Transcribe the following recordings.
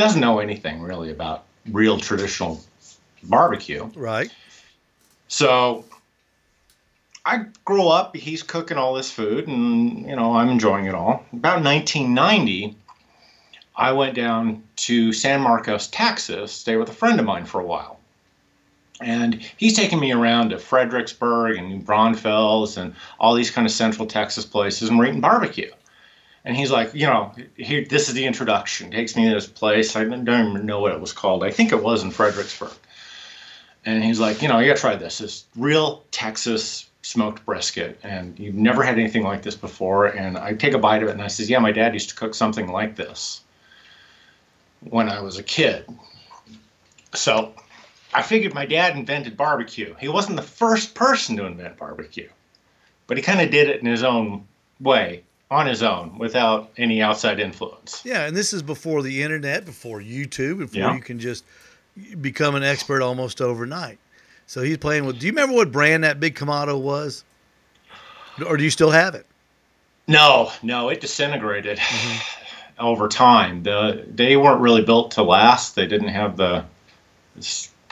doesn't know anything really about real traditional barbecue. Right. So I grow up, he's cooking all this food, and you know, I'm enjoying it all. About 1990, I went down to San Marcos, Texas, stay with a friend of mine for a while. And he's taking me around to Fredericksburg and New Braunfels and all these kind of central Texas places, and we're eating barbecue. And he's like, you know, here, this is the introduction. Takes me to this place. I don't even know what it was called. I think it was in Fredericksburg. And he's like, you know, you gotta try this. It's real Texas smoked brisket, and you've never had anything like this before. And I take a bite of it, and I says, yeah, my dad used to cook something like this when I was a kid. So I figured my dad invented barbecue. He wasn't the first person to invent barbecue, but he kind of did it in his own way, on his own, without any outside influence. Yeah, and this is before the internet, before YouTube, before Yeah. you can just become an expert almost overnight. So he's playing with. Do you remember what brand that big Kamado was, or do you still have it? No, no, it disintegrated over time. The they weren't really built to last. They didn't have the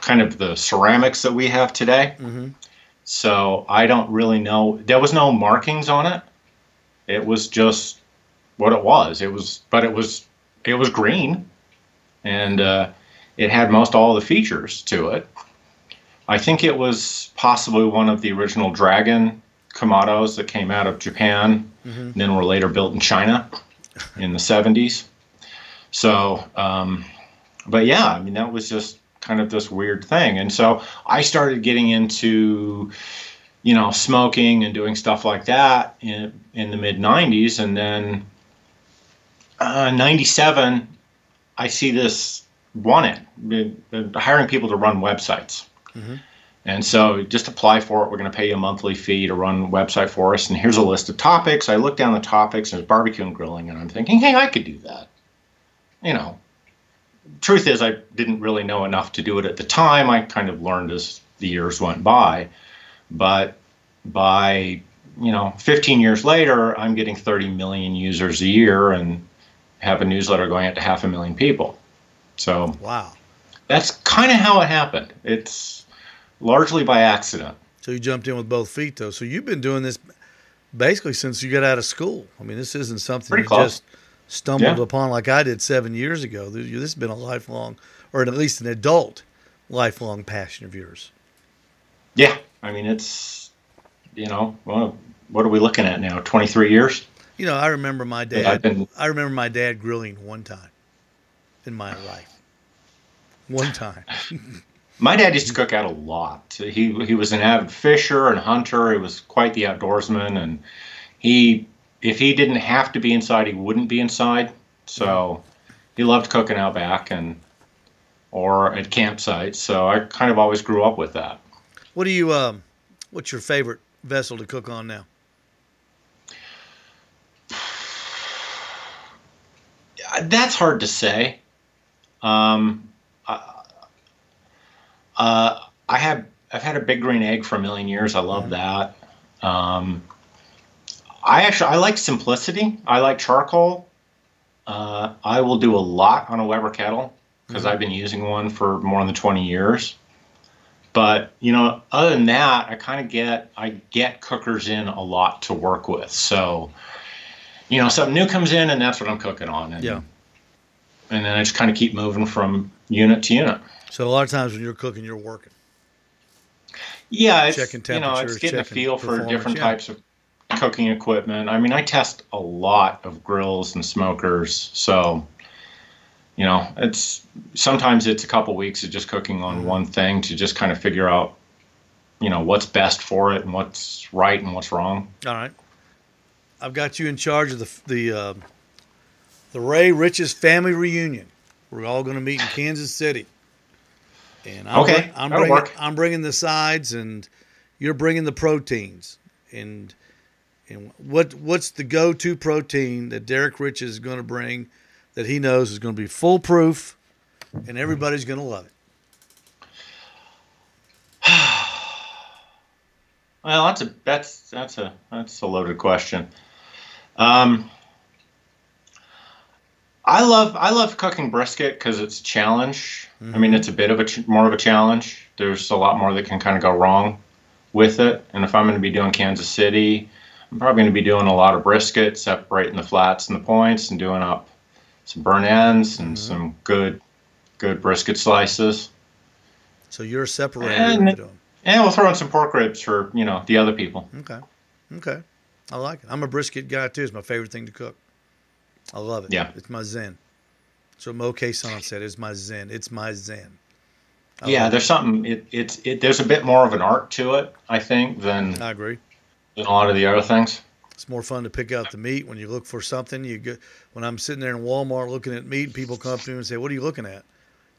kind of the ceramics that we have today. Mm-hmm. So I don't really know. There was no markings on it. It was just what it was. It was, but it was it was green, and uh, it had most all the features to it. I think it was possibly one of the original Dragon Kamados that came out of Japan, and then were later built in China in the 70s. So, um, but yeah, I mean that was just kind of this weird thing, and so I started getting into you know, smoking and doing stuff like that in, in the mid 90s. And then uh, 97, I see this one hiring people to run websites. And so just apply for it. We're going to pay you a monthly fee to run a website for us. And here's a list of topics. I look down the topics there's barbecue and grilling. And I'm thinking, hey, I could do that. You know, truth is, I didn't really know enough to do it at the time. I kind of learned as the years went by but by you know 15 years later i'm getting 30 million users a year and have a newsletter going out to half a million people so Wow. that's kind of how it happened it's largely by accident So you jumped in with both feet, though. So you've been doing this basically since you got out of school. I mean, this isn't something Pretty you close. just stumbled Yeah. upon like I did seven years ago. This this has been a lifelong, or at least an adult, lifelong passion of yours. yeah i mean it's you know well, what are we looking at now 23 years You know, I remember my dad. been- I remember my dad grilling one time in my life. One time. My dad used to cook out a lot. He he was an avid fisher and hunter. He was quite the outdoorsman, and he if he didn't have to be inside, he wouldn't be inside. So he loved cooking out back and or at campsites. So I kind of always grew up with that. What do you? Um, what's your favorite vessel to cook on now? Uh, That's hard to say. Um, uh, uh, I have I've had a big green egg for a million years. I love that. Um, I actually I like simplicity. I like charcoal. Uh, I will do a lot on a Weber kettle because I've been using one for more than 20 years. But you know, other than that, I kind of get I get cookers in a lot to work with. So, you know, something new comes in, and that's what I'm cooking on. And, Yeah. And then I just kind of keep moving from unit to unit. So a lot of times when you're cooking, you're working. Yeah, it's Checking you know, it's getting a feel for different yeah. types of cooking equipment. I mean, I test a lot of grills and smokers, so you know, it's sometimes it's a couple weeks of just cooking on Mm-hmm. one thing to just kind of figure out, you know, what's best for it and what's right and what's wrong. All right. I've got you in charge of the the uh, the Ray Riches family reunion. We're all going to meet in Kansas City. And I'm, Okay, bring- I'm bringing work. I'm bringing the sides, and you're bringing the proteins. And and what what's the go-to protein that Derrick Riches going to bring that he knows is going to be foolproof, and everybody's going to love it. Well, that's a that's that's a that's a loaded question. Um, I love I love cooking brisket because it's a challenge. Mm-hmm. I mean, it's a bit of a ch- more of a challenge. There's a lot more that can kind of go wrong with it. And if I'm going to be doing Kansas City, I'm probably going to be doing a lot of brisket, separating the flats and the points, and doing up some burnt ends and mm-hmm. some good good brisket slices. So you're a separator. And, and we'll throw in some pork ribs for you know the other people. Okay, okay, I like it. I'm a brisket guy too. It's my favorite thing to cook. I love it. Yeah. It's my zen. So Mo Son said, "It's my zen. It's my zen." I yeah, there's something. It, it's it. There's a bit more of an art to it, I think, than I agree. Than a lot of the other things. It's more fun to pick out the meat when you look for something. You get when I'm sitting there in Walmart looking at meat, people come up to me and say, "What are you looking at?"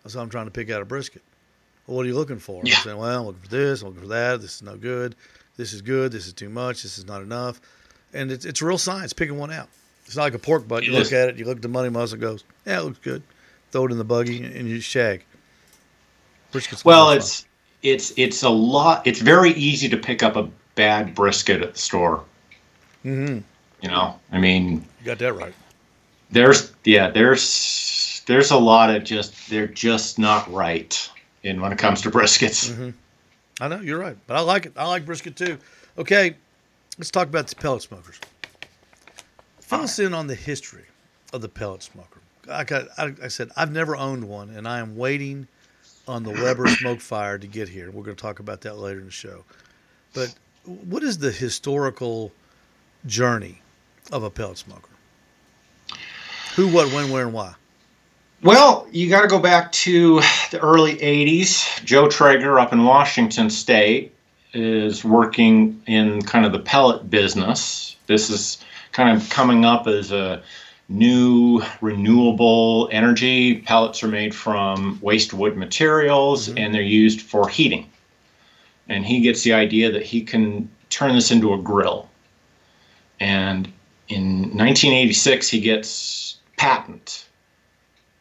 I said, "I'm trying to pick out a brisket." Well, what are you looking for? Yeah. I'm saying, "Well, I'm looking for this. I'm looking for that. This is no good. This is good. This is too much. This is not enough." And it's it's real science picking one out. It's not like a pork butt. You look at it, you look at the money muscle, goes, yeah, it looks good. Throw it in the buggy and you shag. Brisket's well, it's fun. it's it's a lot. It's very easy to pick up a bad brisket at the store. Mm-hmm. You know, I mean, you got that right. There's yeah, there's there's a lot of just they're just not right in when it comes to briskets. Mm-hmm. I know you're right, but I like it. I like brisket too. Okay, let's talk about the pellet smokers. Fill us in on the history of the pellet smoker. Like I, I, I, said, I've never owned one, and I am waiting on the Weber SmokeFire to get here. We're going to talk about that later in the show. But what is the historical journey of a pellet smoker? Who, what, when, where, and why? Well, you got to go back to the early 80s. Joe Traeger up in Washington State is working in kind of the pellet business. This is kind of coming up as a new renewable energy. Pellets are made from waste wood materials mm-hmm. and they're used for heating. And he gets the idea that he can turn this into a grill. And in 1986, he gets patent.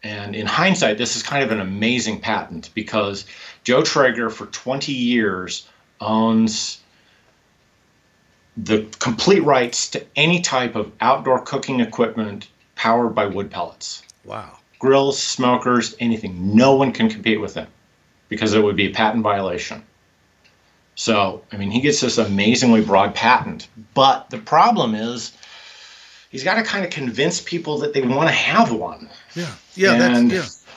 And in hindsight, this is kind of an amazing patent because Joe Traeger, for 20 years, owns the complete rights to any type of outdoor cooking equipment powered by wood pellets. Wow. Grills, smokers, anything. No one can compete with him because it would be a patent violation. So, I mean, he gets this amazingly broad patent. But the problem is, he's got to kind of convince people that they want to have one. Yeah. Yeah. And that's, yeah.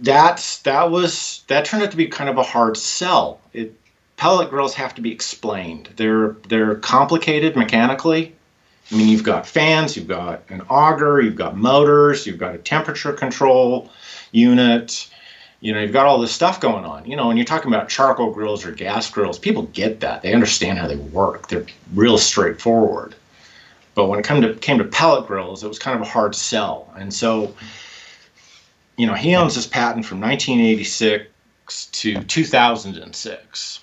That's that was that turned out to be kind of a hard sell. It pellet grills have to be explained. They're they're complicated mechanically. I mean, you've got fans, you've got an auger, you've got motors, you've got a temperature control unit. You know, you've got all this stuff going on. You know, when you're talking about charcoal grills or gas grills, people get that. They understand how they work. They're real straightforward. But when it came to came to pellet grills, it was kind of a hard sell. And so, you know, he owns this patent from 1986 to 2006.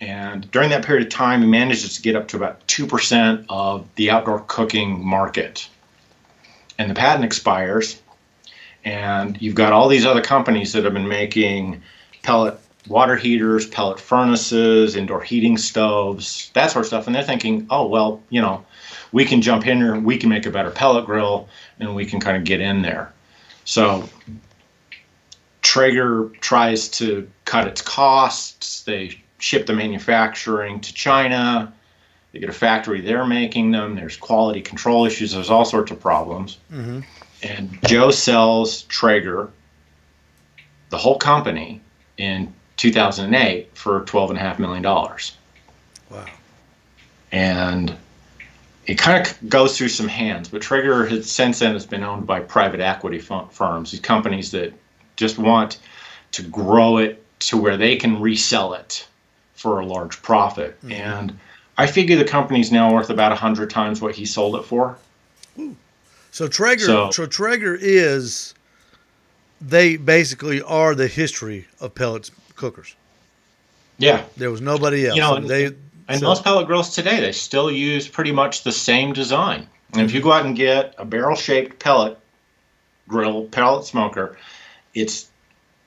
And during that period of time, he manages to get up to about 2% of the outdoor cooking market. And the patent expires, and you've got all these other companies that have been making pellet water heaters, pellet furnaces, indoor heating stoves, that sort of stuff. And they're thinking, oh, well, you know, we can jump in here, we can make a better pellet grill, and we can kind of get in there. So Traeger tries to cut its costs. They ship the manufacturing to China. They get a factory there making them. There's quality control issues. There's all sorts of problems. Mm-hmm. And Joe sells Traeger, the whole company, in 2008 for $12.5 million. Wow. And it kind of goes through some hands, but Traeger has since then has been owned by private equity firms, these companies that just want to grow it to where they can resell it for a large profit. Mm-hmm. And I figure the company's now worth about a hundred times what he sold it for. Ooh. So Traeger, so, so Traeger is they basically are the history of pellets cookers. Yeah, there was nobody else. You know, they and so, most pellet grills today they still use pretty much the same design. And if you go out and get a barrel-shaped pellet grill, pellet smoker, it's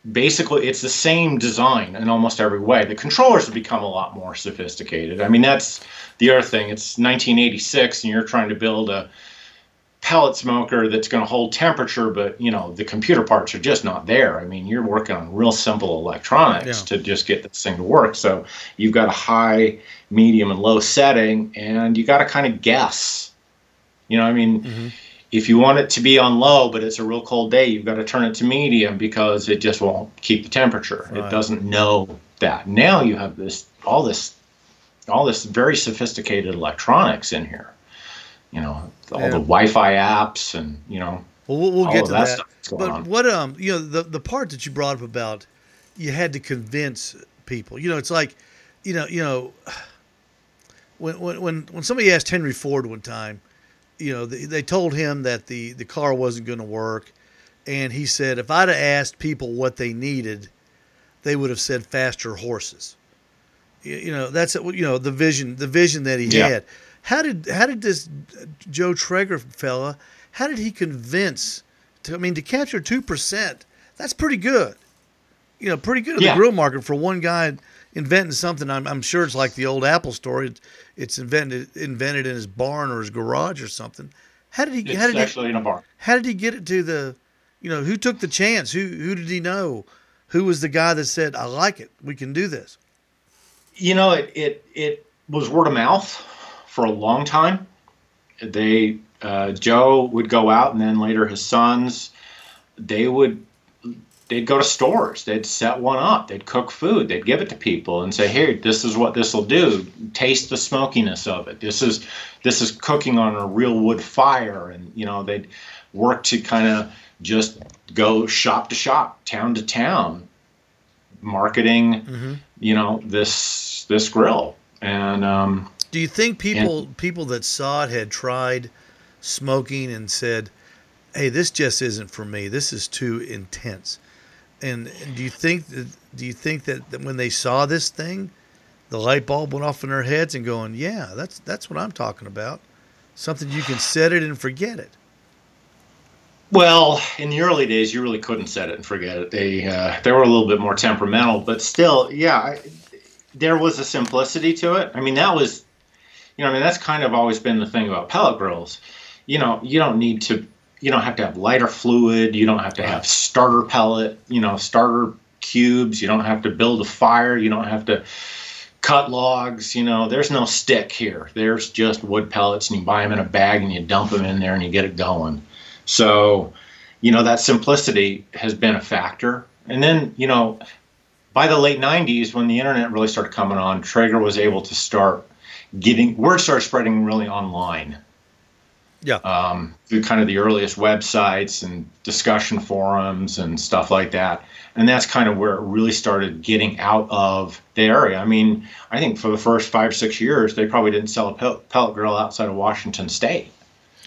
basically it's the same design in almost every way. The controllers have become a lot more sophisticated. I mean, that's the other thing. It's 1986, and you're trying to build a pellet smoker that's going to hold temperature, but you know the computer parts are just not there. I mean, you're working on real simple electronics Yeah. to just get this thing to work. So you've got a high, medium, and low setting, and you got to kind of guess. You know, I mean, Mhm. if you want it to be on low, but it's a real cold day, you've got to turn it to medium because it just won't keep the temperature. Right. It doesn't know that. Now you have this all this all this very sophisticated electronics in here. You know, all Yeah. the Wi-Fi apps and you know Well, we'll, get of to that, that. But on. what um you know the the part that you brought up about you had to convince people. You know, it's like you know you know when when when, when somebody asked Henry Ford one time, you know they, they told him that the the car wasn't going to work, and he said if I'd have asked people what they needed, they would have said faster horses. You, you know that's you know the vision the vision that he Yeah. had. How did how did this Joe Traeger fella? How did he convince? To, I mean, to capture two percent, that's pretty good. You know, pretty good in Yeah. the grill market for one guy inventing something. I'm, I'm sure it's like the old Apple story. It's, it's invented invented in his barn or his garage or something. How did he? It's how did he? in a bar. How did he get it to the? You know, who took the chance? Who who did he know? Who was the guy that said, "I like it. We can do this"? You know, it it it was word of mouth for a long time. They uh, Joe would go out, and then later his sons, they would they'd go to stores. They'd set one up. They'd cook food. They'd give it to people and say, "Here, this is what this will do. Taste the smokiness of it. This is this is cooking on a real wood fire." And you know, they'd work to kind of just go shop to shop, town to town, marketing. Mm-hmm. You know, this this grill. And um, Do you think people people that saw it had tried smoking and said, "Hey, this just isn't for me. This is too intense." And, do you think that do you think that, that when they saw this thing, the light bulb went off in their heads and going, "Yeah, that's that's what I'm talking about. Something you can set it and forget it." Well, in the early days, you really couldn't set it and forget it. They uh, they were a little bit more temperamental, but still, yeah, I, there was a simplicity to it. I mean, that was, you know, I mean, that's kind of always been the thing about pellet grills. You know, you don't need to, you don't have to have lighter fluid. You don't have to have starter pellet. You know, starter cubes. You don't have to build a fire. You don't have to cut logs. You know, there's no stick here. There's just wood pellets, and you buy them in a bag and you dump them in there and you get it going. So, you know, that simplicity has been a factor. And then, you know, by the late 90s, when the internet really started coming on, Traeger was able to start getting word started spreading really online Yeah. um, through kind of the earliest websites and discussion forums and stuff like that. And that's kind of where it really started getting out of the area. I mean, I think for the first five, six years, they probably didn't sell a pel- pellet grill outside of Washington State.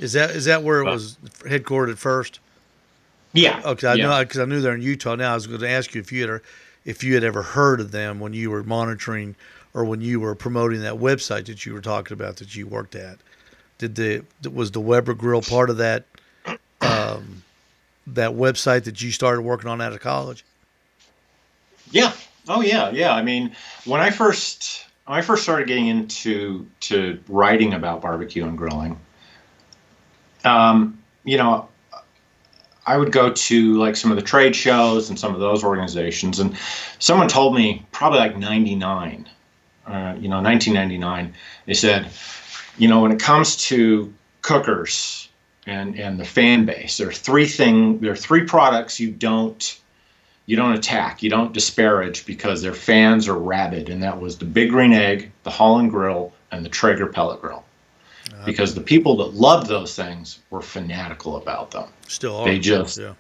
Is that is that where it was headquartered first? Yeah. Okay, I yeah. know because I knew they're in Utah. Now I was going to ask you if you had if you had ever heard of them when you were monitoring or when you were promoting that website that you were talking about that you worked at. Did the was the Weber Grill part of that um, that website that you started working on out of college? Yeah. Oh yeah, yeah. I mean, when I first when I first started getting into to writing about barbecue and grilling, um, you know, I would go to like some of the trade shows and some of those organizations, and someone told me probably like '99, uh, you know, 1999. They said, you know, when it comes to cookers and and the fan base, there are three thing there are three products you don't you don't attack, you don't disparage because their fans are rabid, and that was the Big Green Egg, the Holland Grill, and the Traeger Pellet Grill. Because the people that loved those things were fanatical about them. Still are. They just- yeah.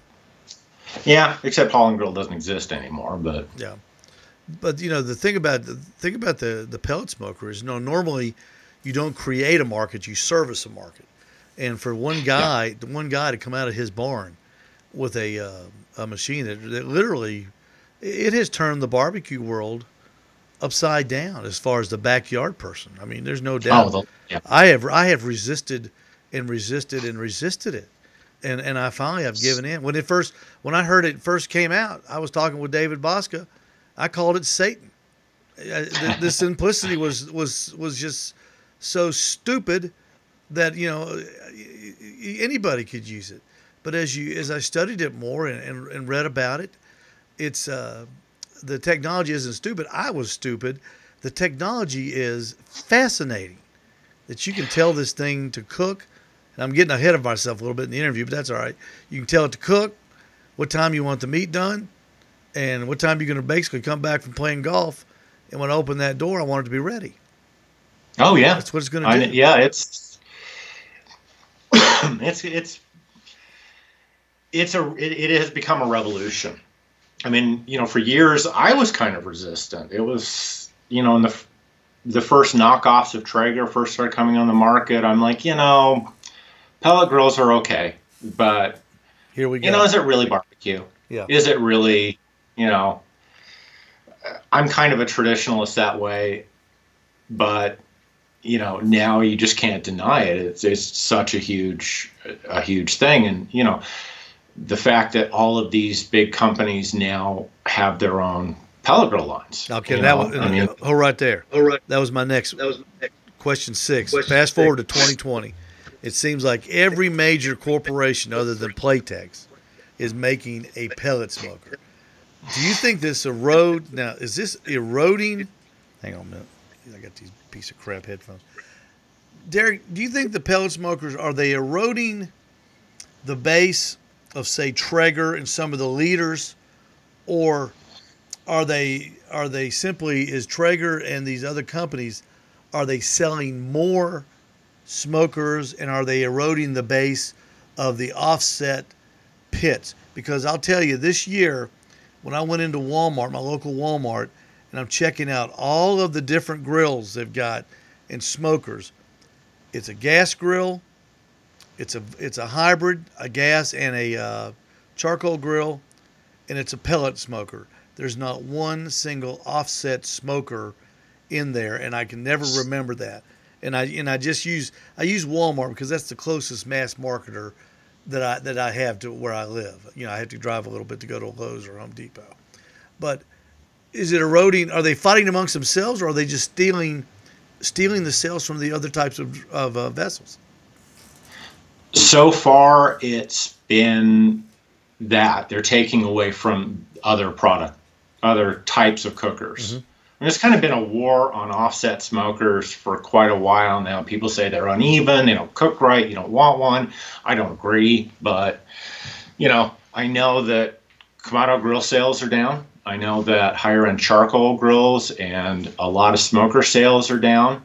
Yeah, except Holland Grill doesn't exist anymore, but Yeah, but you know the thing about the thing about the the pellet smoker is, you know, normally you don't create a market, you service a market, and for one guy, the one guy to come out of his barn with a uh, a machine that, that literally it has turned the barbecue world upside down as far as the backyard person. I mean, there's no doubt. oh, yeah, I have I have resisted and resisted and resisted it, and and I finally have given in. When it first when I heard it first came out, I was talking with David Bosca. I called it Satan. Uh, The, the simplicity was was was just so stupid that you know anybody could use it. But as you as I studied it more and, and, and read about it, it's uh, the technology isn't stupid. I was stupid. The technology is fascinating. That you can tell this thing to cook. And I'm getting ahead of myself a little bit in the interview, but that's all right. You can tell it to cook, what time you want the meat done, and what time are you're going to basically come back from playing golf. And when I open that door, I want it to be ready. Oh yeah, That's what it's going to do. I, yeah, it's it's it's it's a it, it has become a revolution. I mean, you know, for years I was kind of resistant. It was, you know, in the the first knockoffs of Traeger first started coming on the market. I'm like, you know, pellet grills are okay, but Here we go. you know, is it really barbecue? Yeah. Is it really, you know, I'm kind of a traditionalist that way, but you know, now you just can't deny it. It's, it's such a huge, a huge thing. And, you know, the fact that all of these big companies now have their own pellet grill lines. Okay, you that know? was I mean, oh right there. All right. That was my next That was question six. Question Fast six. forward to 2020. It seems like every major corporation other than Playtex is making a pellet smoker. Do you think this erode now? Is this eroding? Hang on a minute. I got these piece of crap headphones. Derrick, do you think the pellet smokers are they eroding the base of say Traeger and some of the leaders, or are they are they simply is Traeger and these other companies are they selling more smokers and are they eroding the base of the offset pits? Because I'll tell you, this year, when I went into Walmart, my local Walmart, and I'm checking out all of the different grills they've got and smokers, it's a gas grill, it's a it's a hybrid, a gas and a uh, charcoal grill, and it's a pellet smoker. There's not one single offset smoker in there, and I can never remember that. And I and I just use I use Walmart because that's the closest mass marketer that I that I have to where I live. You know, I have to drive a little bit to go to Lowe's or Home Depot. But is it eroding? Are they fighting amongst themselves, or are they just stealing stealing the sales from the other types of, of uh, vessels? so far it's been that they're taking away from other product other types of cookers and there's kind of been a war on offset smokers for quite a while now. People say they're uneven they don't cook right you don't want one. I don't agree but you know i know that Kamado grill sales are down. I know that higher end charcoal grills and a lot of smoker sales are down.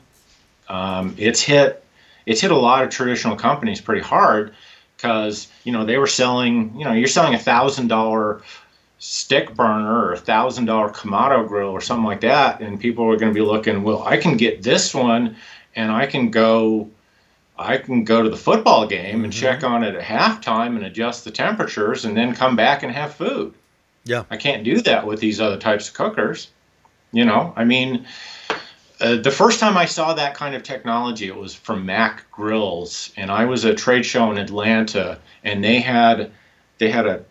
Um, it's hit it's hit a lot of traditional companies pretty hard because you know they were selling you know you're selling a thousand dollar stick burner or a thousand dollar Kamado grill or something like that and people are going to be looking well I can get this one and I can go I can go to the football game and check on it at halftime and adjust the temperatures and then come back and have food. Yeah. I can't do that with these other types of cookers you know? I mean uh, the first time I saw that kind of technology, it was from MAK Grills, and I was at a trade show in Atlanta, and they had they had a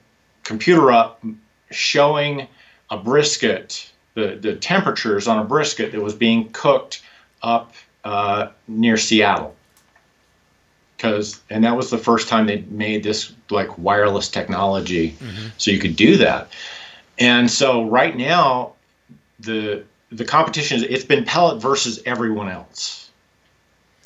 computer up showing a brisket, the the temperatures on a brisket that was being cooked up uh, near Seattle. Because and that was the first time they made this like wireless technology, so you could do that. And so right now, the the competition is it's been pellet versus everyone else.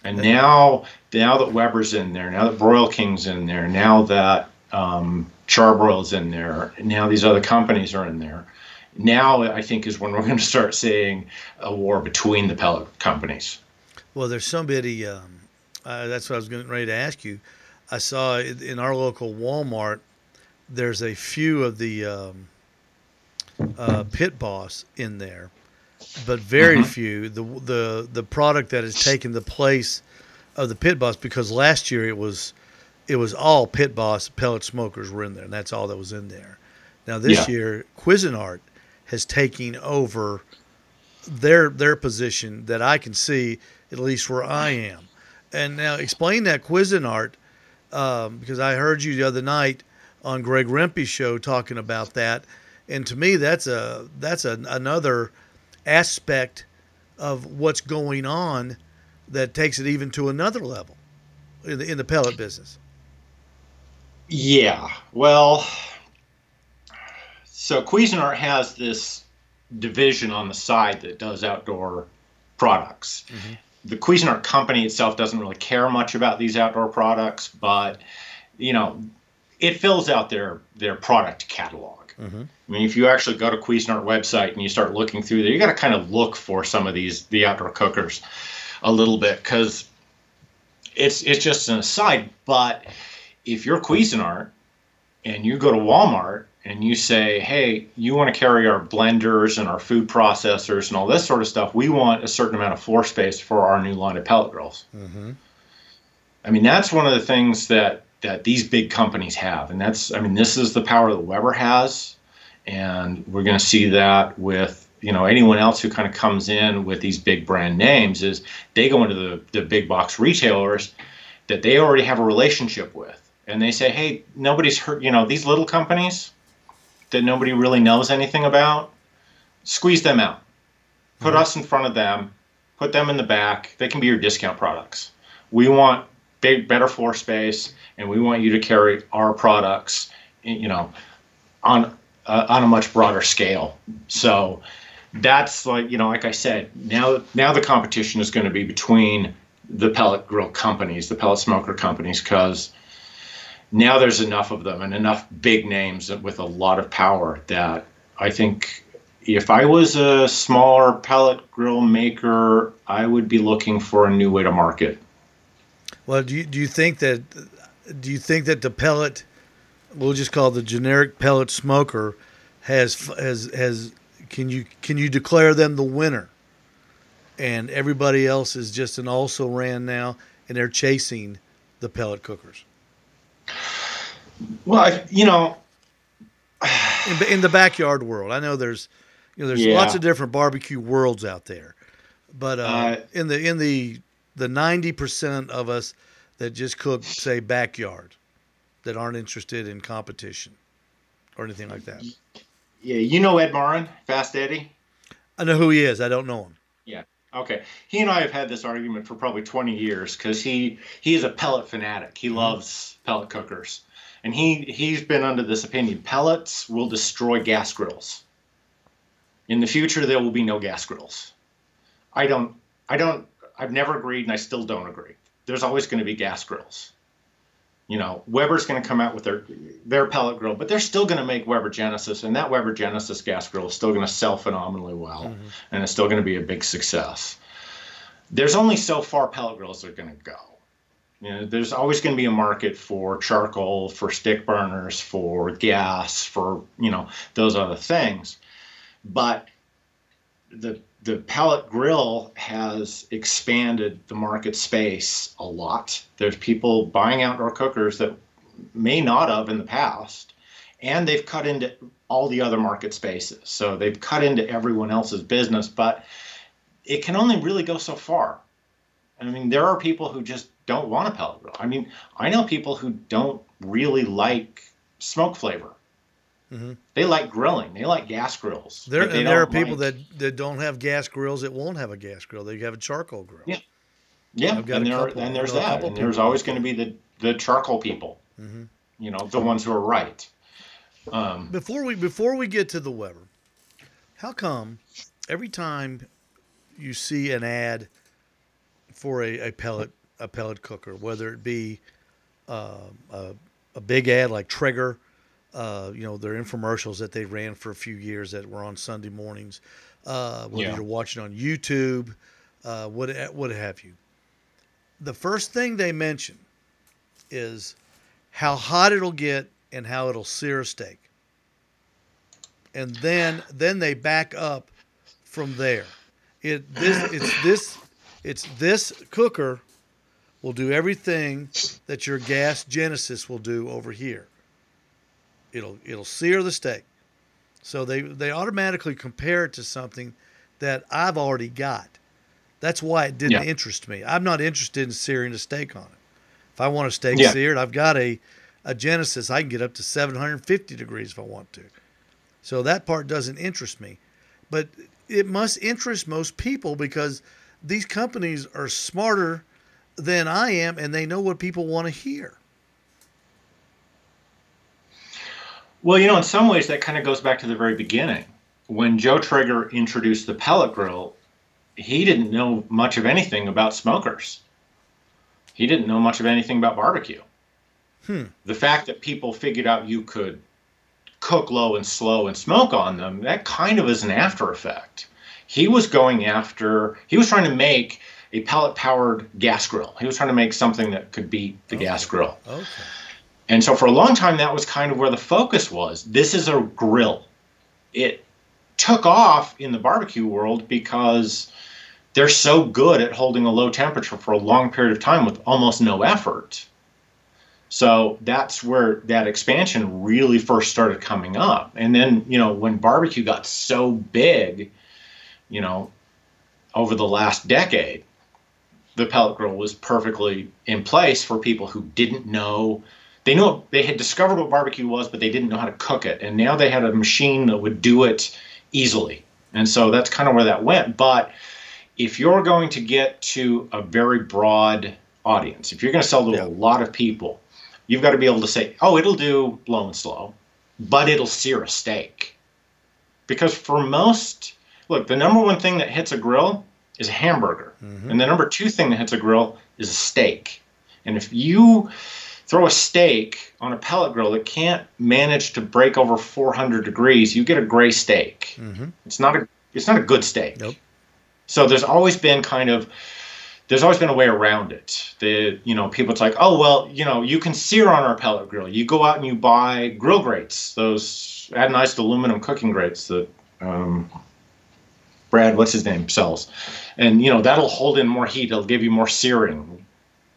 And now now that Weber's in there, now that Broil King's in there, now that um, Charbroil's in there, now these other companies are in there. Now I think is when we're going to start seeing a war between the pellet companies. Well, there's somebody. Um, uh, that's what I was getting ready to ask you. I saw in our local Walmart. There's a few of the um, uh, Pit Boss in there, but very few. The the the product that has taken the place of the Pit Boss because last year it was it was all Pit Boss pellet smokers were in there, and that's all that was in there. Now this Yeah. year, Cuisinart has taken over their their position that I can see at least where I am. And now explain that Cuisinart um, because I heard you the other night on Greg Rempe's show talking about that, and to me that's a that's a, another aspect of what's going on that takes it even to another level. in the in the pellet business. Yeah. Well, so Cuisinart has this division on the side that does outdoor products. Mm-hmm. The Cuisinart company itself doesn't really care much about these outdoor products, but you know, it fills out their their product catalog. Mm-hmm. I mean, if you actually go to Cuisinart website and you start looking through there, you got to kind of look for some of these the outdoor cookers a little bit because it's it's just an aside. But if you're Cuisinart and you go to Walmart and you say, hey, you want to carry our blenders and our food processors and all this sort of stuff, we want a certain amount of floor space for our new line of pellet grills. Mm-hmm. I mean, that's one of the things that that these big companies have, and that's I mean, this is the power that Weber has, and we're going to see that with you know anyone else who kind of comes in with these big brand names is they go into the, the big box retailers that they already have a relationship with and they say hey nobody's hurt, you know these little companies that nobody really knows anything about squeeze them out. Put mm-hmm. us in front of them. Put them in the back. They can be your discount products. We want big better floor space and we want you to carry our products you know on uh, on a much broader scale. So that's like you know like i said now now the competition is going to be between the pellet grill companies the pellet smoker companies because now there's enough of them and enough big names with a lot of power that i think if i was a smaller pellet grill maker i would be looking for a new way to market well do you, do you think that do you think that the pellet we'll just call the generic pellet smoker has has has can you can you declare them the winner? And everybody else is just an also ran now, and they're chasing the pellet cookers. Well, I, you know, in, in, the backyard world, I know there's you know there's yeah. lots of different barbecue worlds out there, but uh, uh, in the in the the ninety percent of us that just cook say backyard that aren't interested in competition or anything like that. Yeah, you know Ed Maurin, Fast Eddie. I know who he is. I don't know him. Yeah. Okay. He and I have had this argument for probably 20 years because he he is a pellet fanatic. He mm-hmm. loves pellet cookers, and he he's been under this opinion: pellets will destroy gas grills. In the future, there will be no gas grills. I don't. I don't. I've never agreed, and I still don't agree. There's always going to be gas grills you know, Weber's going to come out with their their pellet grill, but they're still going to make Weber Genesis, and that Weber Genesis gas grill is still going to sell phenomenally well, mm-hmm. and it's still going to be a big success. There's only so far pellet grills are going to go. You know, there's always going to be a market for charcoal, for stick burners, for gas, for you know those other things, but the the pellet grill has expanded the market space a lot. There's people buying outdoor cookers that may not have in the past, and they've cut into all the other market spaces. So they've cut into everyone else's business, but it can only really go so far. I mean, there are people who just don't want a pellet grill. I mean, I know people who don't really like smoke flavor. Mm-hmm. They like grilling. They like gas grills. There, and there are people like... that, that don't have gas grills that won't have a gas grill. They have a charcoal grill. Yeah, yeah. And, there, couple, and there's that. And there's always going to be the the charcoal people. Mm-hmm. You know, the ones who are right. Um, before we before we get to the Weber, how come every time you see an ad for a, a pellet a pellet cooker, whether it be uh, a, a big ad like Traeger uh, you know, their infomercials that they ran for a few years that were on Sunday mornings, uh, whether yeah. you're watching on YouTube, uh, what what have you. The first thing they mention is how hot it'll get and how it'll sear a steak, and then then they back up from there. It this it's this it's this cooker will do everything that your gas Genesis will do over here it'll it'll sear the steak. So they they automatically compare it to something that I've already got. That's why it didn't yeah. interest me. I'm not interested in searing a steak on it. If I want a steak yeah. seared, I've got a a Genesis. I can get up to 750 degrees if I want to. So that part doesn't interest me. But it must interest most people because these companies are smarter than I am, and they know what people want to hear. Well, you know, in some ways, that kind of goes back to the very beginning. When Joe Traeger introduced the pellet grill, he didn't know much of anything about smokers. He didn't know much of anything about barbecue. Hmm. The fact that people figured out you could cook low and slow and smoke on them, that kind of is an after effect. He was going after, he was trying to make a pellet powered gas grill. He was trying to make something that could beat the Okay. gas grill. Okay. And so for a long time, that was kind of where the focus was. This is a grill. It took off in the barbecue world because they're so good at holding a low temperature for a long period of time with almost no effort. So that's where that expansion really first started coming up. And then, you know, when barbecue got so big, you know, over the last decade, the pellet grill was perfectly in place for people who didn't know they knew they had discovered what barbecue was, but they didn't know how to cook it. And now they had a machine that would do it easily. And so that's kind of where that went. But if you're going to get to a very broad audience, if you're going to sell to Yeah. a lot of people, you've got to be able to say, oh, it'll do low and slow, but it'll sear a steak. Because for most, look, the number one thing that hits a grill is a hamburger. Mhm. And the number two thing that hits a grill is a steak. And if you throw a steak on a pellet grill that can't manage to break over 400 degrees, you get a gray steak. Mhm. It's not a it's not a good steak. Nope. So there's always been kind of there's always been a way around it. The you know people it's like oh well you know you can sear on our pellet grill. You go out and you buy grill grates, those anodized aluminum cooking grates that um, Brad what's his name sells, and you know that'll hold in more heat. It'll give you more searing.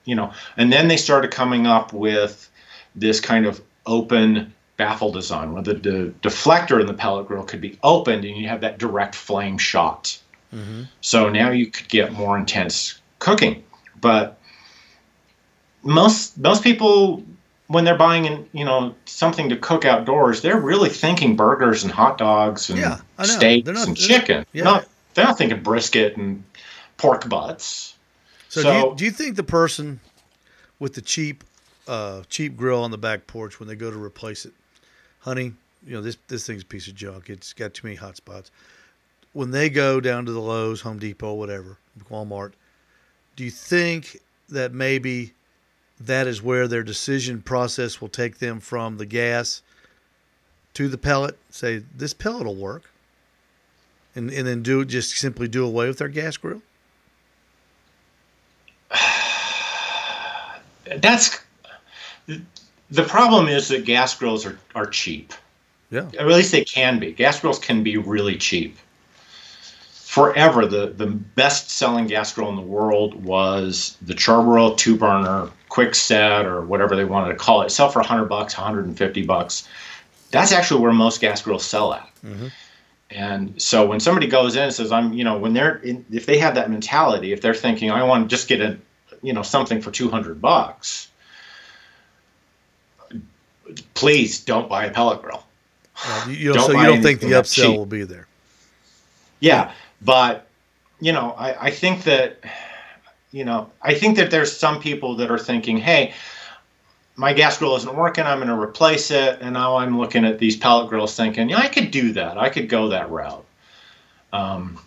You know, and then they started coming up with this kind of open baffle design where the, the deflector in the pellet grill could be opened and you have that direct flame shot. Mhm. So now you could get more intense cooking. But most most people when they're buying in, you know, something to cook outdoors, they're really thinking burgers and hot dogs and Yeah, steaks They're not- and chicken. yeah. Not they're not thinking brisket and pork butts. So, do, you, do you think the person with the cheap, uh, cheap grill on the back porch when they go to replace it, honey, you know this this thing's a piece of junk. It's got too many hot spots. When they go down to the Lowe's, Home Depot, whatever, Walmart, do you think that maybe that is where their decision process will take them from the gas to the pellet? Say this pellet will work, and and then do just simply do away with their gas grill. That's the problem is that gas grills are, are cheap. Yeah. Or at least they can be. Gas grills can be really cheap. Forever, the, the best selling gas grill in the world was the Charbroil two burner quick set or whatever they wanted to call it. Sell for 100 bucks, 150 bucks. That's actually where most gas grills sell at. Mhm. And so when somebody goes in and says, I'm, you know, when they're, in, if they have that mentality, if they're thinking, I want to just get a, you know, something for 200 bucks, please don't buy a pellet grill. Uh, you, Don't so you don't think the upsell cheap. will be there. Yeah, but you know, I, I think that you know, I think that there's some people that are thinking, hey, my gas grill isn't working, I'm going to replace it, and now I'm looking at these pellet grills, thinking, yeah, I could do that, I could go that route. Um,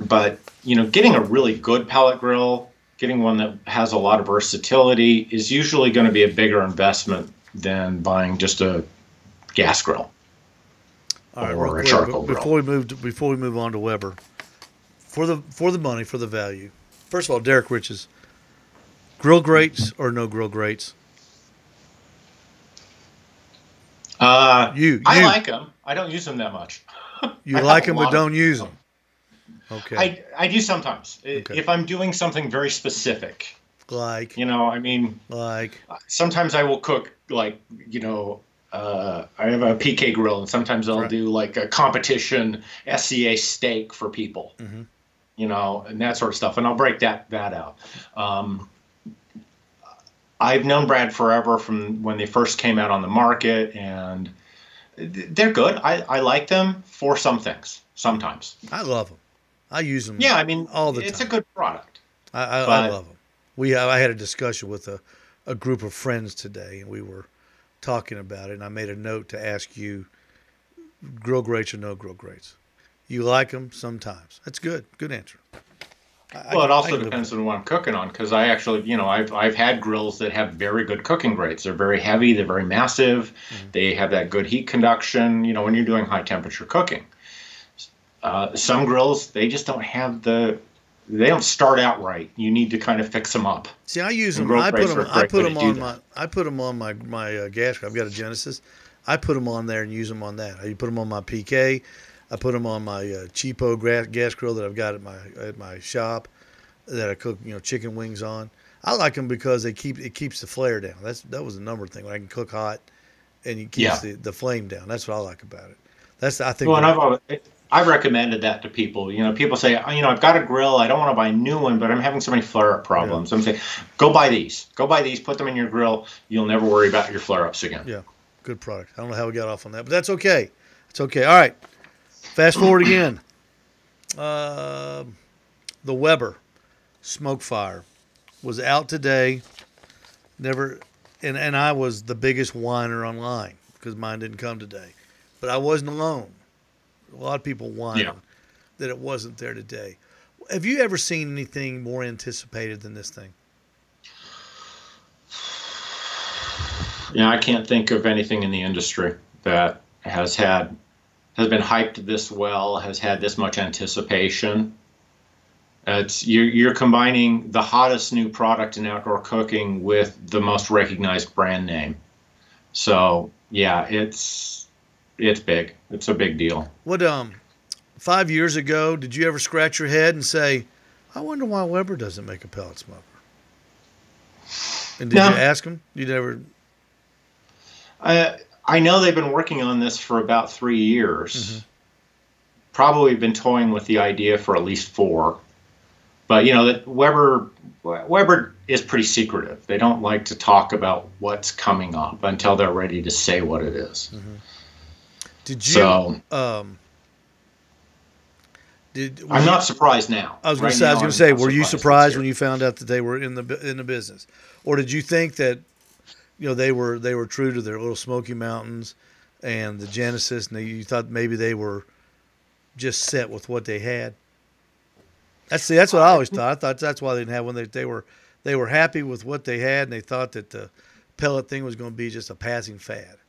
but you know, getting a really good pellet grill, getting one that has a lot of versatility, is usually going to be a bigger investment than buying just a gas grill. All right, Or a quick, charcoal grill. before we move to, before we move on to Weber, for the for the money for the value. First of all, Derrick Riches, grill grates or no grill grates? Uh, You I like them. I don't use them that much. you I like them but don't use them. them. Okay, I, I do sometimes. Okay. If I'm doing something very specific, like you know, I mean, like sometimes I will cook like, you know, uh, I have a PK grill, and sometimes I'll Right. do like a competition SCA steak for people, Mhm. you know, and that sort of stuff, and I'll break that that out. Um, I've known Brad forever from when they first came out on the market, and they're good. I, I like them for some things. Sometimes, I love them. I use them. yeah. I mean, All the it's time. a good product. I, I, I love them. we I had a discussion with a, a group of friends today, and we were talking about it. And I made a note to ask you, grill grates or no grill grates. You like them sometimes. That's good. Good answer. I, well, it also depends on what I'm cooking on because I actually, you know, I've I've had grills that have very good cooking grates. They're very heavy. They're very massive. Mm-hmm. They have that good heat conduction. You know, when you're doing high temperature cooking. Uh, some grills they just don't have the they don't start out right. You need to kind of fix them up. See, I use them. I put them. I put them on my. I put them on my my uh, gas. Grill. I've got a Genesis. I put them on there and use them on that. I put them on my PK. I put them on my uh, cheapo gas, gas grill that I've got at my at my shop that I cook you know chicken wings on. I like them because they keep it keeps the flare down. That's that was the number thing. When I can cook hot, and it keeps yeah. the, the flame down. That's what I like about it. That's I think. Well, and I've I've recommended that to people. You know, people say, oh, you know, I've got a grill. I don't want to buy a new one, but I'm having so many flare up problems. Yeah. I'm saying, go buy these. Go buy these. Put them in your grill. You'll never worry about your flare ups again. Yeah, good product. I don't know how we got off on that, but that's okay. It's okay. All right. Fast forward again. Uh, the Weber SmokeFire was out today. Never, and and I was the biggest whiner online because mine didn't come today, but I wasn't alone. A lot of people whining yeah. that it wasn't there today. Have you ever seen anything more anticipated than this thing? Yeah, I can't think of anything in the industry that has had has been hyped this well, has had this much anticipation. It's you're, you're combining the hottest new product in outdoor cooking with the most recognized brand name. So yeah, it's it's big. It's a big deal. What um, five years ago, did you ever scratch your head and say, "I wonder why Weber doesn't make a pellet smoker"? And did no. you ask him? You never. I I know they've been working on this for about three years. Mm-hmm. Probably been toying with the idea for at least four. But you know that Weber Weber is pretty secretive. They don't like to talk about what's coming up until they're ready to say what it is. Mm-hmm. Did you? So, um, did I'm you, not surprised now. I was going right to say. I was going to say. Were you surprised when you found out that they were in the in the business, or did you think that you know they were they were true to their little Smokey Mountains and the Genesis, and they, you thought maybe they were just set with what they had? That's see, that's what I always thought. I thought that's why they didn't have one. They they were they were happy with what they had, and they thought that the pellet thing was going to be just a passing fad.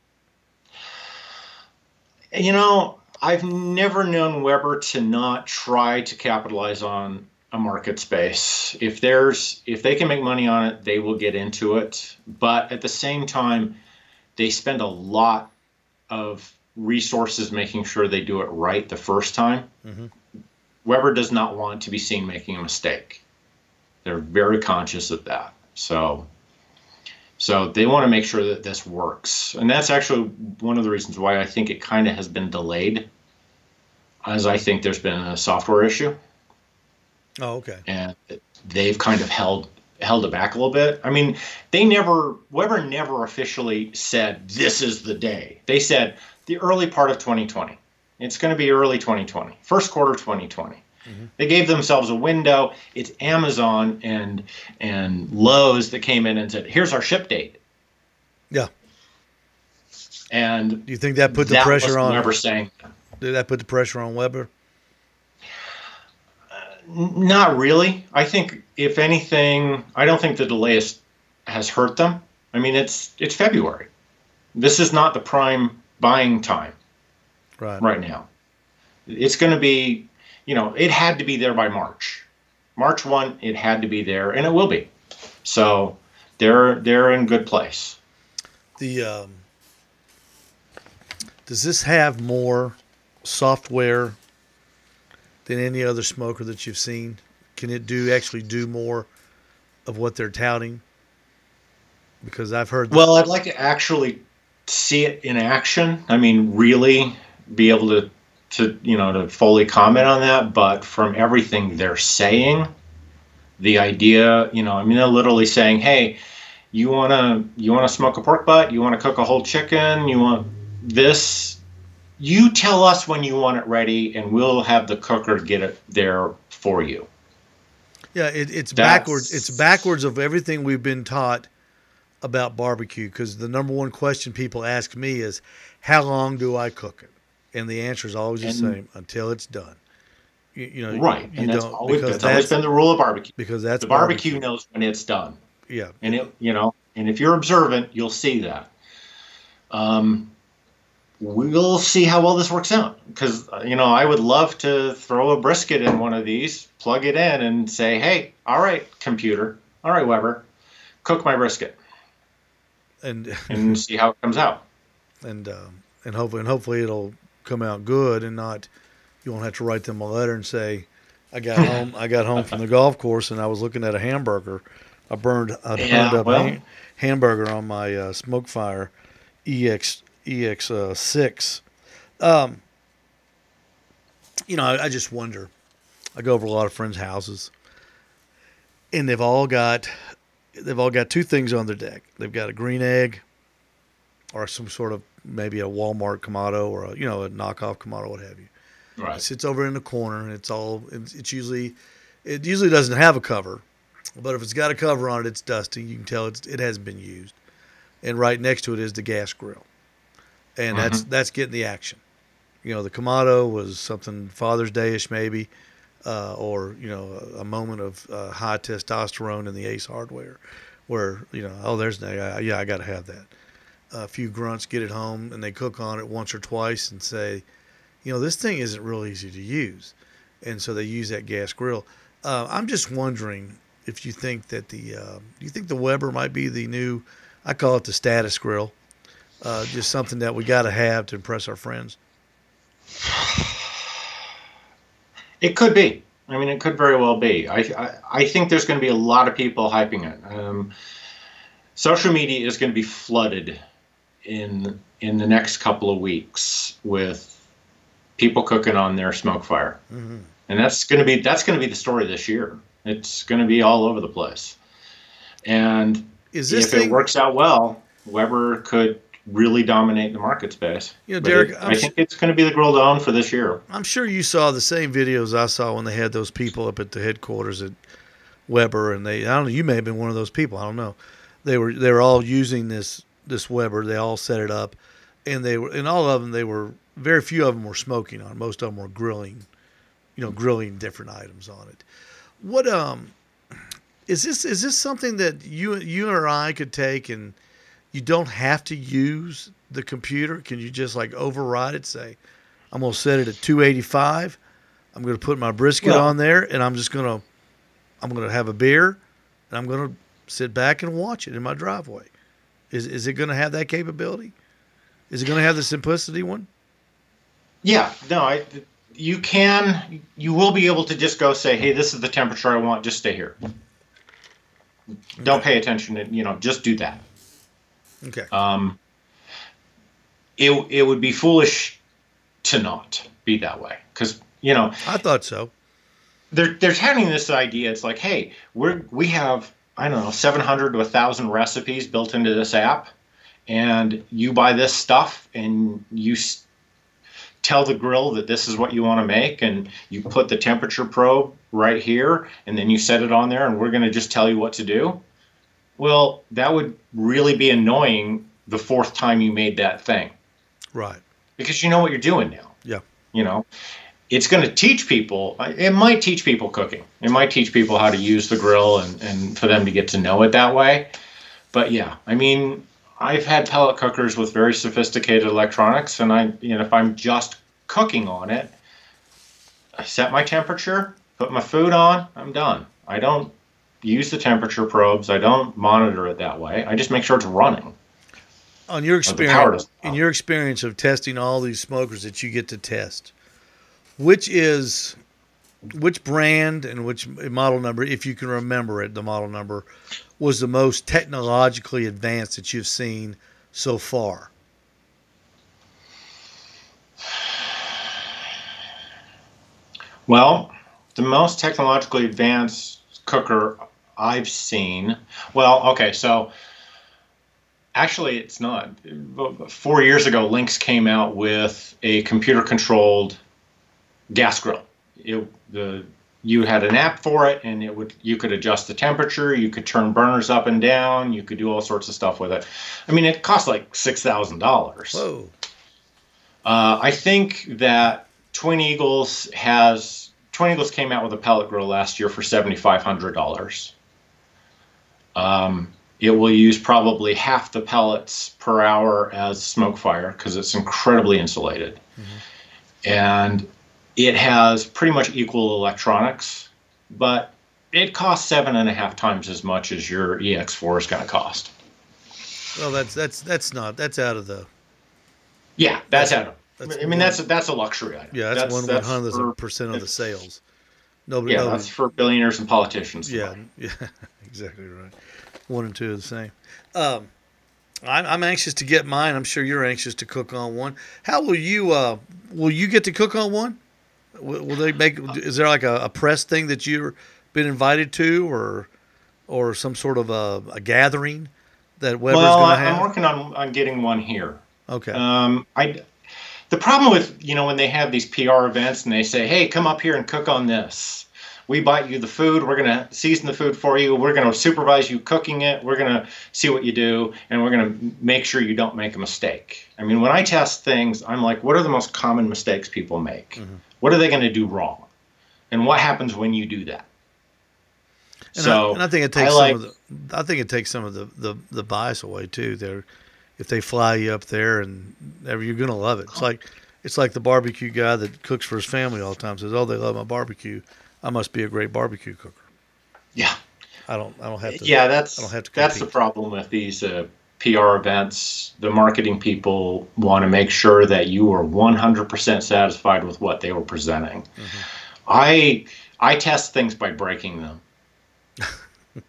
You know, I've never known Weber to not try to capitalize on a market space. If there's if they can make money on it, they will get into it. But at the same time, they spend a lot of resources making sure they do it right the first time. Mm-hmm. Weber does not want to be seen making a mistake. They're very conscious of that. So so they want to make sure that this works. And that's actually one of the reasons why I think it kind of has been delayed, as I think there's been a software issue. Oh, okay. And they've kind of held held it back a little bit. I mean, they never Weber never officially said this is the day. They said the early part of 2020. It's going to be early 2020, first quarter 2020. Mm-hmm. They gave themselves a window. It's Amazon and and Lowe's that came in and said, "Here's our ship date." Yeah. And do you think that put the pressure on Weber saying? Did that put the pressure on Weber? Uh, not really. I think, if anything, I don't think the delay is, has hurt them. I mean, it's it's February. This is not the prime buying time. Right. Right now, it's going to be you know, it had to be there by March. March 1, it had to be there, and it will be. So they're they're in good place. The um, does this have more software than any other smoker that you've seen? Can it do actually do more of what they're touting? Because I've heard. Well, I'd like to actually see it in action. I mean, really be able to to you know to fully comment on that, but from everything they're saying, the idea, you know, I mean, they're literally saying, "Hey, you wanna you wanna smoke a pork butt? You wanna cook a whole chicken? You want this? You tell us when you want it ready, and we'll have the cooker get it there for you." Yeah, it, it's That's- backwards. It's backwards of everything we've been taught about barbecue. Because the number one question people ask me is, "How long do I cook it?" And the answer is always the same: until it's done. You, you know, right, You and that's always, because that's always been the rule of barbecue. because that's The barbecue knows when it's done. Yeah, and it you know and if you're observant you'll see that um, we'll see how well this works out because you know i would love to throw a brisket in one of these plug it in and say hey all right computer all right weber cook my brisket and and see how it comes out and um, and hopefully and hopefully it'll come out good and not you won't have to write them a letter and say I got home I got home from the golf course and I was looking at a hamburger. I burned I Yeah, burned up well- a hamburger on my uh, SmokeFire EX EX uh, six. Um you know I, I just wonder. I go over a lot of friends' houses and they've all got they've all got two things on their deck. They've got a green egg or some sort of maybe a Walmart Kamado or a you know a knockoff Kamado, what have you. It right sits over in the corner, and it's all it's, it's usually it usually doesn't have a cover, but if it's got a cover on it, it's dusty. You can tell it's it hasn't been used. And right next to it is the gas grill, and that's that's getting the action. You know, the Kamado was something Father's Day-ish maybe, uh, or you know a, a moment of uh, high testosterone in the Ace hardware, where you know oh there's yeah I got to have that a few grunts get it home and they cook on it once or twice and say, you know, this thing isn't real easy to use. And so they use that gas grill. Uh, I'm just wondering if you think that the, uh, you think the Weber might be the new, I call it the status grill, uh, just something that we got to have to impress our friends. It could be. I mean, it could very well be. I, I, I think there's going to be a lot of people hyping it. Um, social media is going to be flooded in in the next couple of weeks with people cooking on their SmokeFire, Mm-hmm. and that's going to be that's going to be the story this year. It's going to be all over the place, and Is this if thing, it works out well, Weber could really dominate the market space. You know, Derrick, it- I think it's going to be the grill to own for this year. I'm sure you saw the same videos I saw when they had those people up at the headquarters at Weber, and they I don't know you may have been one of those people I don't know. They were they were all using this this Weber. They all set it up, and they were and all of them they were very few of them were smoking on. Most of them were grilling, you know, grilling different items on it. What um is this is this something that you you or I could take and you don't have to use the computer? Can you just like override it? Say, I'm gonna set it at 285. I'm gonna put my brisket Well- on there, and I'm just gonna I'm gonna have a beer, and I'm gonna sit back and watch it in my driveway. Is is it gonna have that capability? Is it gonna have the simplicity one? Yeah, no, I, you can, you will be able to just go say, hey, this is the temperature I want, just stay here. Don't pay attention to, you know, just do that. Okay. Um, it, it would be foolish to not be that way. Because, you know, I thought so. they're, they're having this idea. It's like, hey, we're, we have, I don't know, 700 to 1,000 recipes built into this app. And you buy this stuff and you s- tell the grill that this is what you want to make and you put the temperature probe right here and then you set it on there and we're going to just tell you what to do well that would really be annoying the fourth time you made that thing Right. because you know what you're doing now Yeah. you know it's going to teach people it might teach people cooking. It might teach people how to use the grill and, and for them to get to know it that way. But yeah i mean i've had pellet cookers with very sophisticated electronics and i you know if i'm just cooking on it i set my temperature put my food on i'm done. I don't use the temperature probes. I don't monitor it that way. I just make sure it's running. On your experience, in your experience of testing all these smokers that you get to test, which is which brand and which model number, if you can remember it, the model number was the most technologically advanced that you've seen so far? Well, the most technologically advanced cooker I've seen. Well, okay, so actually, it's not. Four years ago, Lynx came out with a computer-controlled gas grill. It, the you had an app for it, and it would you could adjust the temperature, you could turn burners up and down, you could do all sorts of stuff with it. I mean, it cost like six thousand dollars. Whoa. Uh, I think that Twin Eagles has Twin Eagles came out with a pellet grill last year for seventy five hundred dollars. Um, it will use probably half the pellets per hour as SmokeFire because it's incredibly insulated, and it has pretty much equal electronics, but it costs seven and a half times as much as your EX4 is going to cost. Well, that's that's that's not that's out of the Yeah, that's That's- out. that's I mean, one- that's a, that's a luxury item. yeah that's, one one that's hundredth percent of the sales. Nobody, Yeah, nobody that's for billionaires and politicians. yeah, yeah, exactly right. One and two are the same. Um, I'm, I'm anxious to get mine. I'm sure you're anxious to cook on one. How will you? Uh, will you get to cook on one? Will, will they make? Is there like a, a press thing that you've been invited to, or or some sort of a, a gathering that Weber's Well, going to have? I'm working on on getting one here. okay. Um, I the problem with you know when they have these PR events and they say, "Hey, come up here and cook on this." We buy you the food. We're gonna season the food for you. We're gonna supervise you cooking it. We're gonna see what you do, and we're gonna make sure you don't make a mistake. I mean, when I test things, I'm like, what are the most common mistakes people make? Mm-hmm. What are they gonna do wrong? And what happens when you do that? And, so I, and I think it I takes like- some of the. I think it takes some of the, the, the bias away too. There, if they fly you up there and you're gonna love it. It's like it's like the barbecue guy that cooks for his family all the time says, "Oh, they love my barbecue. I must be a great barbecue cooker." yeah, I don't. I don't have to. yeah, that's I don't have to that's the problem with these uh, PR events. The marketing people want to make sure that you are 100% satisfied with what they were presenting. Mm-hmm. I I test things by breaking them.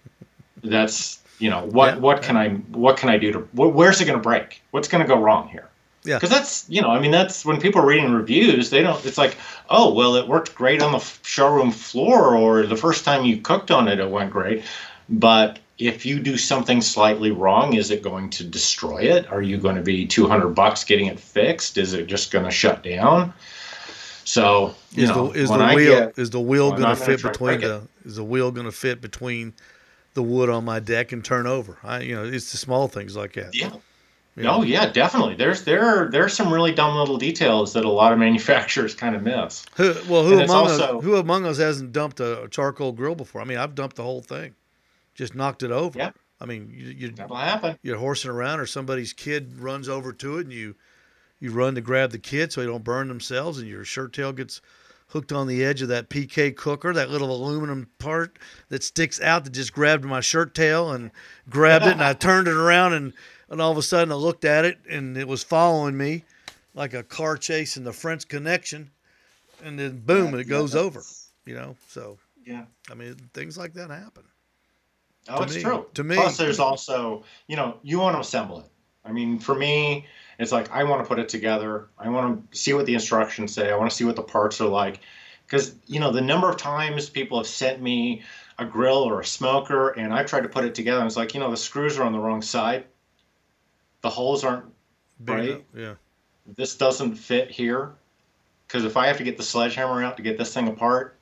that's you know what Yeah, what can I what can I do to wh- where's it going to break? What's going to go wrong here? Yeah. Because that's you know I mean that's when people are reading reviews they don't it's like oh well it worked great on the showroom floor or the first time you cooked on it it went great but if you do something slightly wrong is it going to destroy it are you going to be 200 bucks getting it fixed is it just going to shut down so Is know the is the wheel get- is the wheel going to fit between the is the wheel going to fit between the wood on my deck and turn over? I you know it's the small things like that. yeah You know? Oh yeah, definitely. There's there are there's some really dumb little details that a lot of manufacturers kind of miss. Who, well, who And among also- us? Who among us hasn't dumped a, charcoal grill before? I mean, I've dumped the whole thing, just knocked it over. Yeah. I mean, you, you That'll happen. you're horsing around, or somebody's kid runs over to it, and you you run to grab the kid so they don't burn themselves, and your shirt tail gets hooked on the edge of that PK cooker, that little aluminum part that sticks out that just grabbed my shirt tail and grabbed it, and I turned it around, and and all of a sudden I looked at it, and it was following me like a car chase in the French Connection, and then boom, it goes over. You know, so Yeah. I mean, things like that happen. Oh, To it's me- true. to me- Plus, there's also you know you want to assemble it. I mean, for me, it's like I want to put it together. I want to see what the instructions say. I want to see what the parts are like, because you know the number of times people have sent me a grill or a smoker, and I've tried to put it together. and It's like you know the screws are on the wrong side. The holes aren't Big Right. enough, Yeah. this doesn't fit here because if I have to get the sledgehammer out to get this thing apart,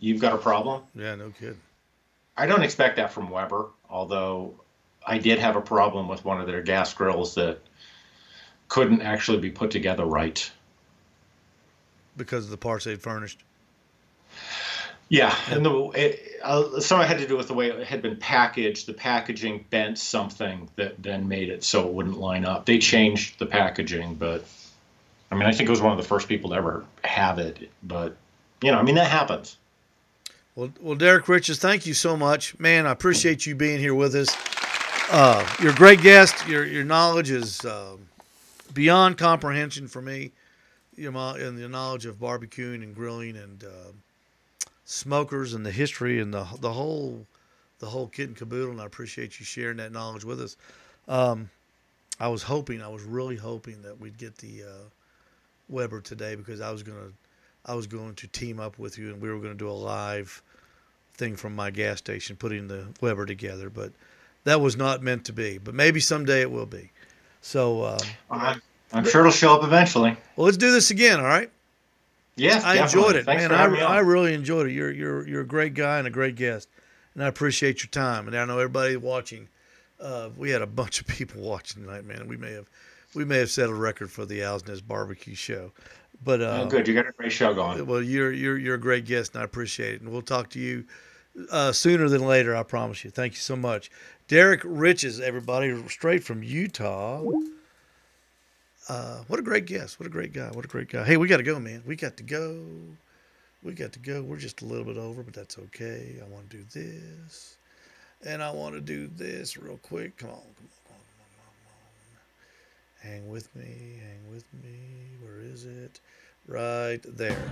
you've got a problem. Yeah. No kidding. I don't expect that from Weber, although I did have a problem with one of their gas grills that couldn't actually be put together right. Because of the parts they'd furnished. Yeah, and the it, uh, some of it had to do with the way it had been packaged. The packaging bent something that then made it so it wouldn't line up. They changed the packaging, but I mean, I think it was one of the first people to ever have it. But you know, I mean, that happens. Well, well, Derrick Riches, thank you so much, man. I appreciate you being here with us. Uh, you're a great guest. Your your knowledge is um beyond comprehension for me. Your and the knowledge of barbecuing and grilling and uh, smokers and the history and the the whole the whole kit and caboodle. And I appreciate you sharing that knowledge with us. Um, I was hoping, I was really hoping that we'd get the uh, Weber today because I was gonna I was going to team up with you and we were going to do a live thing from my gas station, putting the Weber together. But that was not meant to be. But maybe someday it will be. So, um, I'm, I'm sure it'll show up eventually. well, let's do this again. All right. Yes, I enjoyed it, Thanks man. for I, having me on. I really enjoyed it. You're you're you're a great guy and a great guest, and I appreciate your time. And I know everybody watching. Uh, we had a bunch of people watching tonight, man. We may have we may have set a record for the Owl's Nest Barbecue Show, but uh, Oh, good. You got a great show going. well, you're you're you're a great guest, and I appreciate it. And we'll talk to you uh, sooner than later. I promise you. Thank you so much, Derrick Riches, everybody, straight from Utah. Uh, what a great guest! What a great guy! What a great guy! Hey, we got to go, man. We got to go. We got to go. We're just a little bit over, but that's okay. I want to do this, and I want to do this real quick. Come on, come on, come on, come on, come on. Hang with me. Hang with me. Where is it? Right there.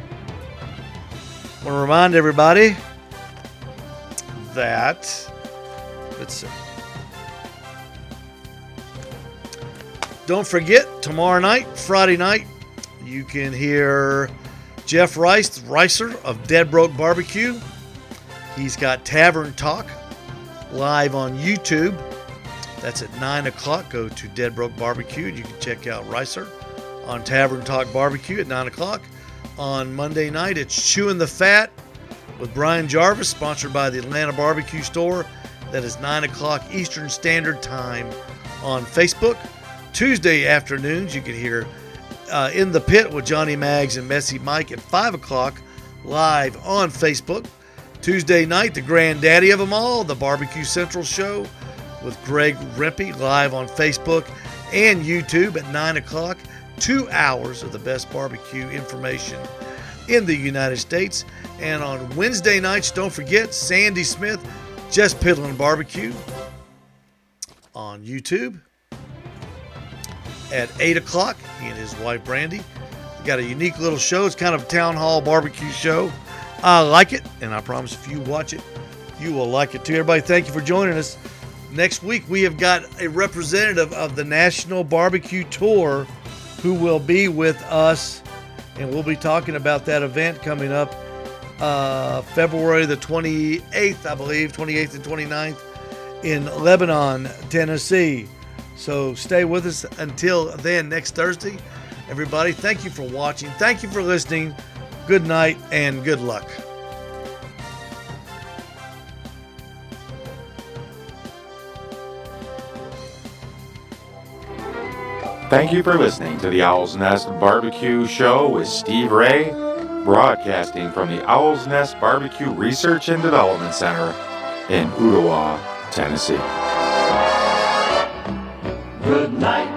I want to remind everybody that let's see. Don't forget tomorrow night, Friday night, you can hear Jeff Rice, the Ricer of Dead Broke Barbecue. He's got Tavern Talk live on YouTube. That's at 9 o'clock. Go to Dead Broke Barbecue. You can check out Ricer on Tavern Talk Barbecue at 9 o'clock. On Monday night, it's Chewing the Fat with Brian Jarvis, sponsored by the Atlanta Barbecue Store. That is 9 o'clock Eastern Standard Time on Facebook. Tuesday afternoons, you can hear uh, In the Pit with Johnny Maggs and Messy Mike at 5 o'clock live on Facebook. Tuesday night, the granddaddy of them all, the Barbecue Central Show with Greg Rempe live on Facebook and YouTube at 9 o'clock. Two hours of the best barbecue information in the United States. And on Wednesday nights, don't forget Sandy Smith, Just Piddling Barbecue on YouTube at 8 o'clock. He and his wife Brandy got a unique little show. It's kind of a town hall barbecue show. I like it, and I promise if you watch it, you will like it too. Everybody, thank you for joining us. Next week, we have got a representative of the National Barbecue Tour who will be with us, and we'll be talking about that event coming up uh, February the 28th, I believe, 28th and 29th in Lebanon, Tennessee. So stay with us until then, next Thursday. Everybody, thank you for watching. Thank you for listening. Good night and good luck. Thank you for listening to the Owl's Nest Barbecue Show with Steve Ray, broadcasting from the Owl's Nest Barbecue Research and Development Center in Ooltewah, Tennessee. Good night.